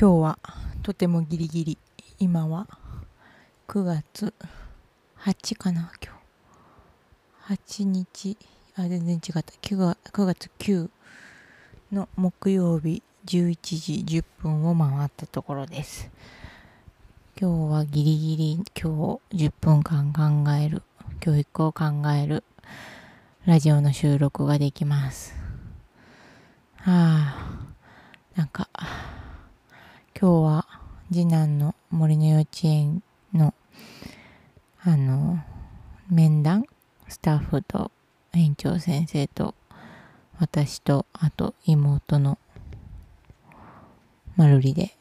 今日はとてもギリギリ。今は9月8かな今日。8日。あ全然違った。9月 ,9 月9の木曜日11時10分を回ったところです。今日はギリギリ今日10分間考える。教育を考える。ラジオの収録ができます。はあなんか今日は次男の森の幼稚園のあの面談スタッフと園長先生と私とあと妹のまるりで。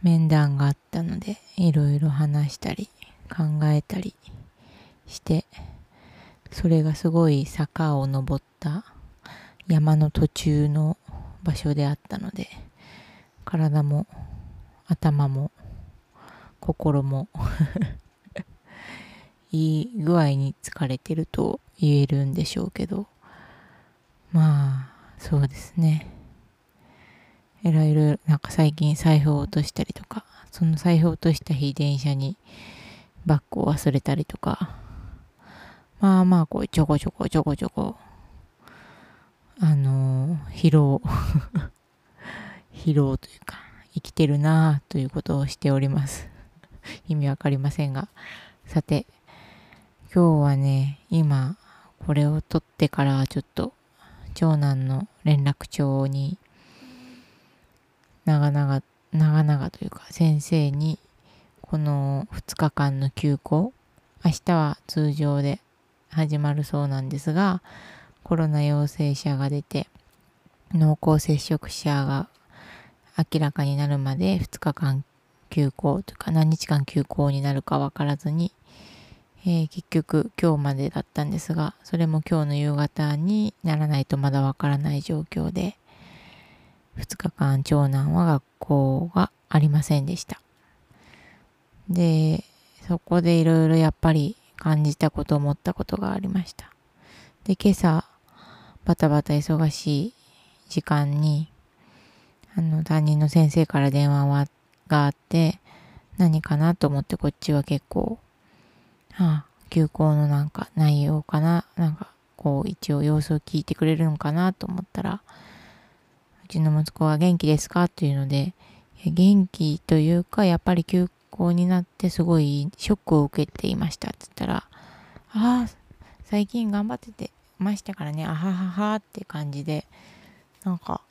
面談があったのでいろいろ話したり考えたりしてそれがすごい坂を登った山の途中の場所であったので体も頭も心も いい具合に疲れてると言えるんでしょうけど。まあそうですね。いろいろなんか最近財布を落としたりとかその財布を落とした日電車にバッグを忘れたりとか。まあまあこうちょこちょこちょこちょこあの疲労。疲労というか生きてるなぁということをしております。意味わかりませんが。さて今日はね今これを取ってからちょっと長男の連絡帳に長々長々というか先生にこの2日間の休校明日は通常で始まるそうなんですがコロナ陽性者が出て濃厚接触者が明らかになるまで2日間休校というか何日間休校になるか分からずに、えー、結局今日までだったんですがそれも今日の夕方にならないとまだ分からない状況で2日間長男は学校がありませんでした。でそこでいろいろやっぱり感じたこと思ったことがありました。で今朝バタバタ忙しい時間にあの、担任の先生から電話はがあって、何かなと思ってこっちは結構、はあ、休校のなんか内容かな、なんかこう一応様子を聞いてくれるのかなと思ったら、うちの息子は元気ですかっていうので、元気というか、やっぱり休校になってすごいショックを受けていましたって言ったら、ああ、最近頑張っててましたからね、あはははって感じで、なんか、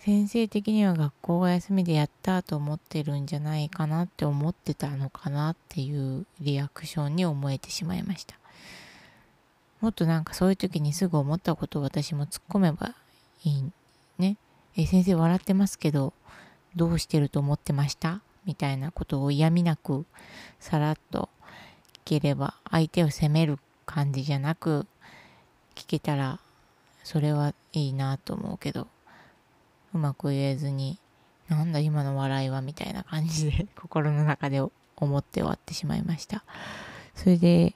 先生的には学校が休みでやったと思ってるんじゃないかなって思ってたのかなっていうリアクションに思えてしまいました。もっとなんかそういう時にすぐ思ったことを私も突っ込めばいいね。え先生笑ってますけどどうしてると思ってました？みたいなことを嫌味なくさらっと聞ければ相手を責める感じじゃなく聞けたらそれはいいなと思うけど。うまく言えずに、なんだ今の笑いはみたいな感じで 心の中で思って終わってしまいました。それで、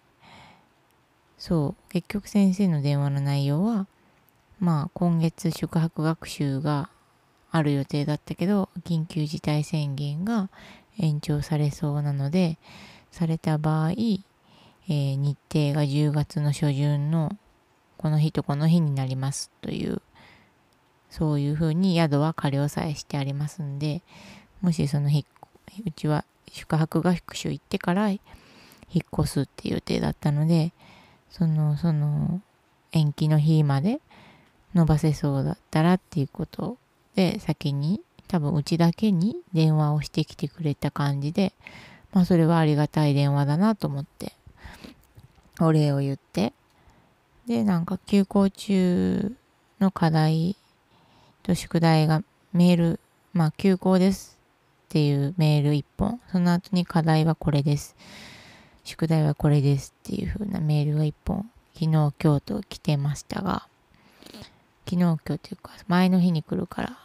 そう、結局先生の電話の内容は、まあ今月宿泊学習がある予定だったけど、緊急事態宣言が延長されそうなので、された場合、えー、日程が10月の初旬のこの日とこの日になりますというそういうふうに宿は仮押さえしてありますんで、もしその、うちは宿泊合宿行ってから引っ越すっていう予定だったので、その、その、延期の日まで伸ばせそうだったらっていうことで、先に多分うちだけに電話をしてきてくれた感じで、まあそれはありがたい電話だなと思って、お礼を言って、で、なんか休校中の課題と宿題がメール、まあ休校ですっていうメール1本、その後に課題はこれです。宿題はこれですっていう風なメールが1本、昨日今日と来てましたが、昨日今日というか前の日に来るから、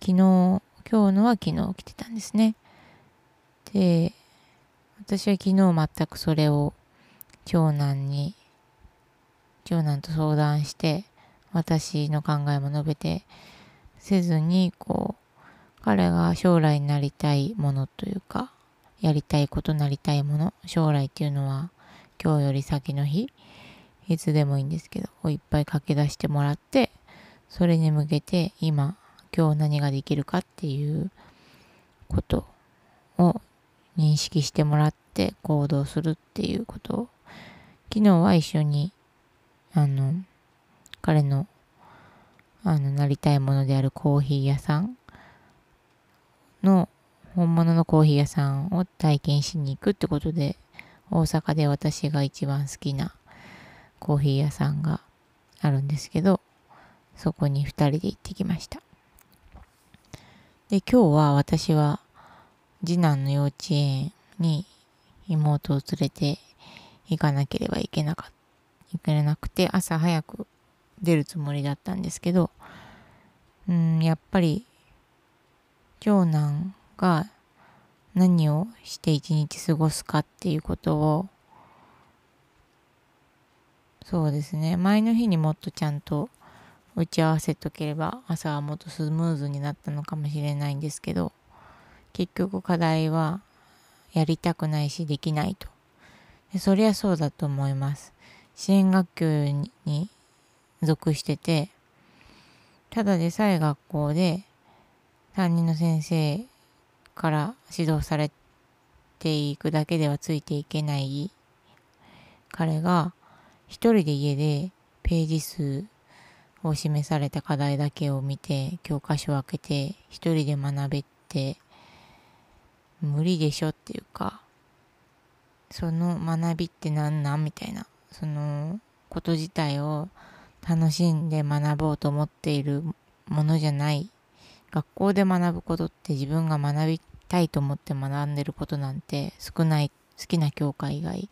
昨日、今日のは昨日来てたんですね。で、私は昨日全くそれを長男に、長男と相談して、私の考えも述べて、せずにこう彼が将来になりたいものというかやりたいことなりたいもの将来っていうのは今日より先の日いつでもいいんですけどをいっぱい書き出してもらってそれに向けて今今日何ができるかっていうことを認識してもらって行動するっていうことを昨日は一緒にあの彼のあのなりたいものであるコーヒー屋さんの本物のコーヒー屋さんを体験しに行くってことで大阪で私が一番好きなコーヒー屋さんがあるんですけどそこに2人で行ってきました。で今日は私は次男の幼稚園に妹を連れて行かなければいけなかいけなくて朝早く出るつもりだったんですけどうんやっぱり長男が何をして一日過ごすかっていうことをそうですね前の日にもっとちゃんと打ち合わせとければ朝はもっとスムーズになったのかもしれないんですけど結局課題はやりたくないしできないと。でそりゃそうだと思います。支援学級に属しててただでさえ学校で担任の先生から指導されていくだけではついていけない彼が一人で家でページ数を示された課題だけを見て教科書を開けて一人で学べって無理でしょっていうかその学びって何なんみたいなそのこと自体を楽しんで学ぼうと思っているものじゃない学校で学ぶことって自分が学びたいと思って学んでることなんて少ない好きな教科以外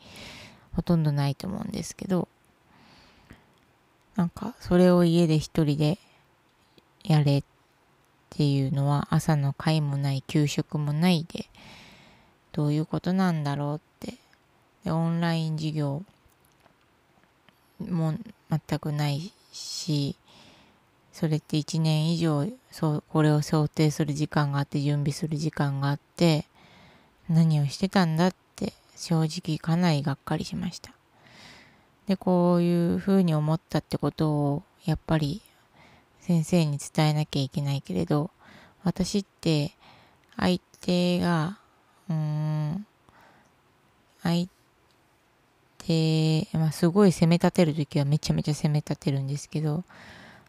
ほとんどないと思うんですけどなんかそれを家で一人でやれっていうのは朝の会もない給食もないでどういうことなんだろうって。でオンライン授業も全くないしそれって1年以上そうこれを想定する時間があって準備する時間があって何をしてたんだって正直かなりがっかりしました。でこういうふうに思ったってことをやっぱり先生に伝えなきゃいけないけれど私って相手がうーん相手、でまあ、すごい責め立てる時はめちゃめちゃ責め立てるんですけど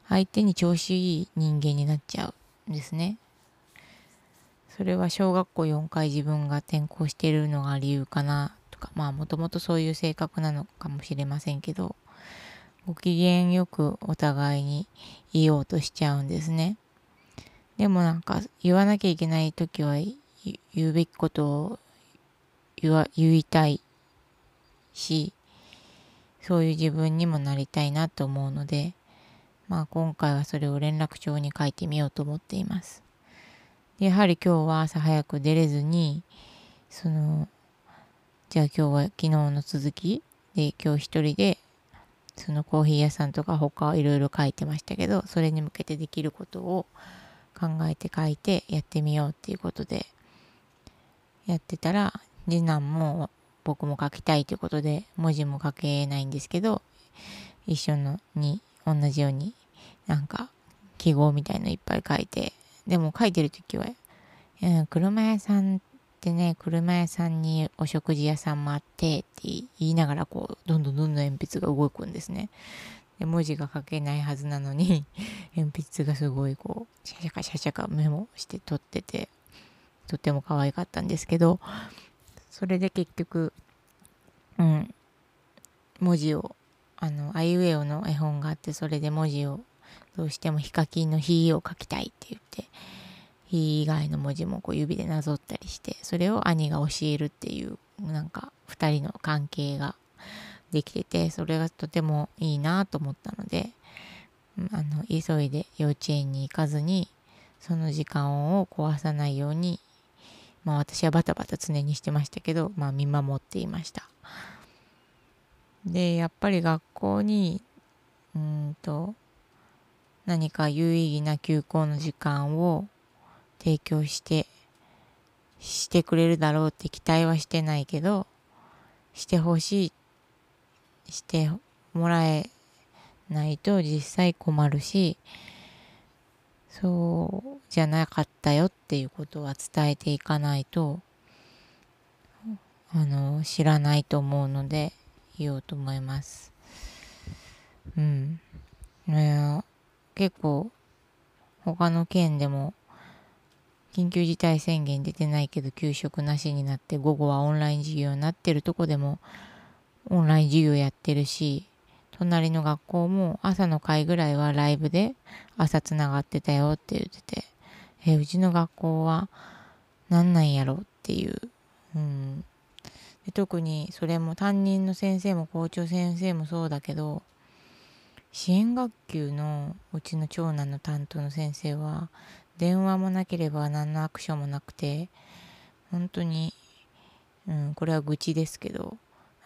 相手に調子いい人間になっちゃうんですね。それは小学校4回自分が転校してるのが理由かなとかまあもともとそういう性格なのかもしれませんけどご機嫌よくお互いに言おうとしちゃうんですね。でもなんか言わなきゃいけない時は言うべきことを言わ言いたいしそういう自分にもなりたいなと思うのでまあ今回はそれを連絡帳に書いてみようと思っています。やはり今日は朝早く出れずにそのじゃあ今日は昨日の続きで今日一人でそのコーヒー屋さんとか他いろいろ書いてましたけどそれに向けてできることを考えて書いてやってみようっていうことでやってたら次男も僕も書きたいということで文字も書けないんですけど一緒のに同じようになんか記号みたいのいっぱい書いてでも書いてる時は、車屋さんってね車屋さんにお食事屋さんもあってって言いながらこうどんどんどんどん鉛筆が動くんですね。で文字が書けないはずなのに 鉛筆がすごいこうシャシャカシャシャカメモして撮っててとっても可愛かったんですけどそれで結局うん。文字をあのアイウェオの絵本があってそれで文字をどうしてもヒカキンの「ヒ」を書きたいって言って「ヒ」以外の文字もこう指でなぞったりしてそれを兄が教えるっていうなんか2人の関係ができててそれがとてもいいなと思ったのであの急いで幼稚園に行かずにその時間を壊さないようにまあ私はバタバタ常にしてましたけどまあ見守っていました。でやっぱり学校にうんと何か有意義な休校の時間を提供してしてくれるだろうって期待はしてないけどしてほしいしてもらえないと実際困るしそうじゃなかったよっていうことは伝えていかないとあの知らないと思うので言おうと思います。うん。結構他の県でも緊急事態宣言出てないけど給食なしになって午後はオンライン授業になってるとこでもオンライン授業やってるし隣の学校も朝の会ぐらいはライブで朝つながってたよって言っててえうちの学校はなんなんやろっていう、うん、で特にそれも担任の先生も校長先生もそうだけど支援学級のうちの長男の担当の先生は電話もなければ何のアクションもなくて本当に、うん、これは愚痴ですけど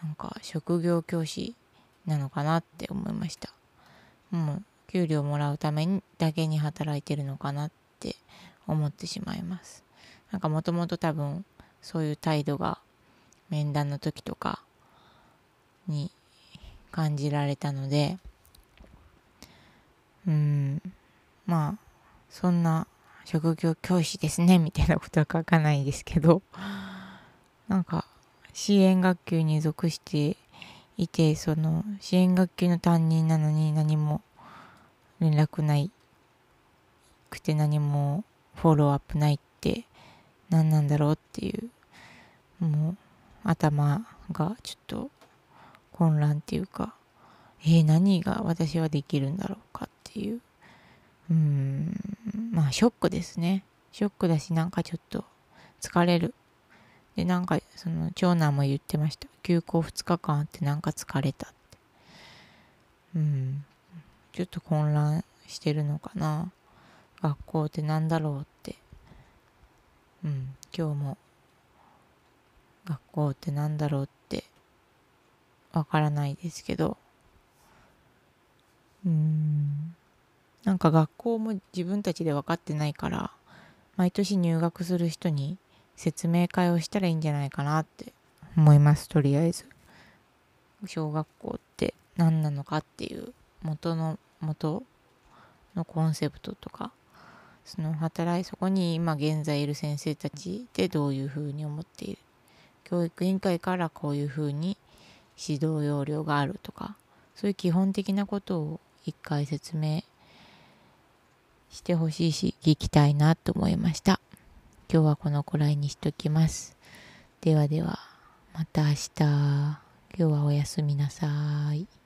なんか職業教師なのかなって思いました。もう給料もらうためにだけに働いてるのかなって思ってしまいます。なんかもともと多分そういう態度が面談の時とかに感じられたのでうんまあそんな職業教師ですねみたいなことは書かないですけどなんか支援学級に属していてその支援学級の担任なのに何も連絡ないくて何もフォローアップないって何なんだろうっていうもう頭がちょっと混乱っていうかえー、何が私はできるんだろうかっていう。うんまあショックですね。ショックだしなんかちょっと疲れる。でなんかその長男も言ってました。休校2日間あってなんか疲れたって。うん。ちょっと混乱してるのかな。学校ってなんだろうって。うん。今日も学校ってなんだろうって。わからないですけど。うん。なんか学校も自分たちで分かってないから毎年入学する人に説明会をしたらいいんじゃないかなって思います。とりあえず。小学校って何なのかっていう元の元のコンセプトとかその働いそこに今現在いる先生たちでどういうふうに思っている。教育委員会からこういうふうに指導要領があるとかそういう基本的なことを一回説明してほしいし聞きたいなと思いました。今日はこのくらいにしときます。ではではまた明日。今日はおやすみなさい。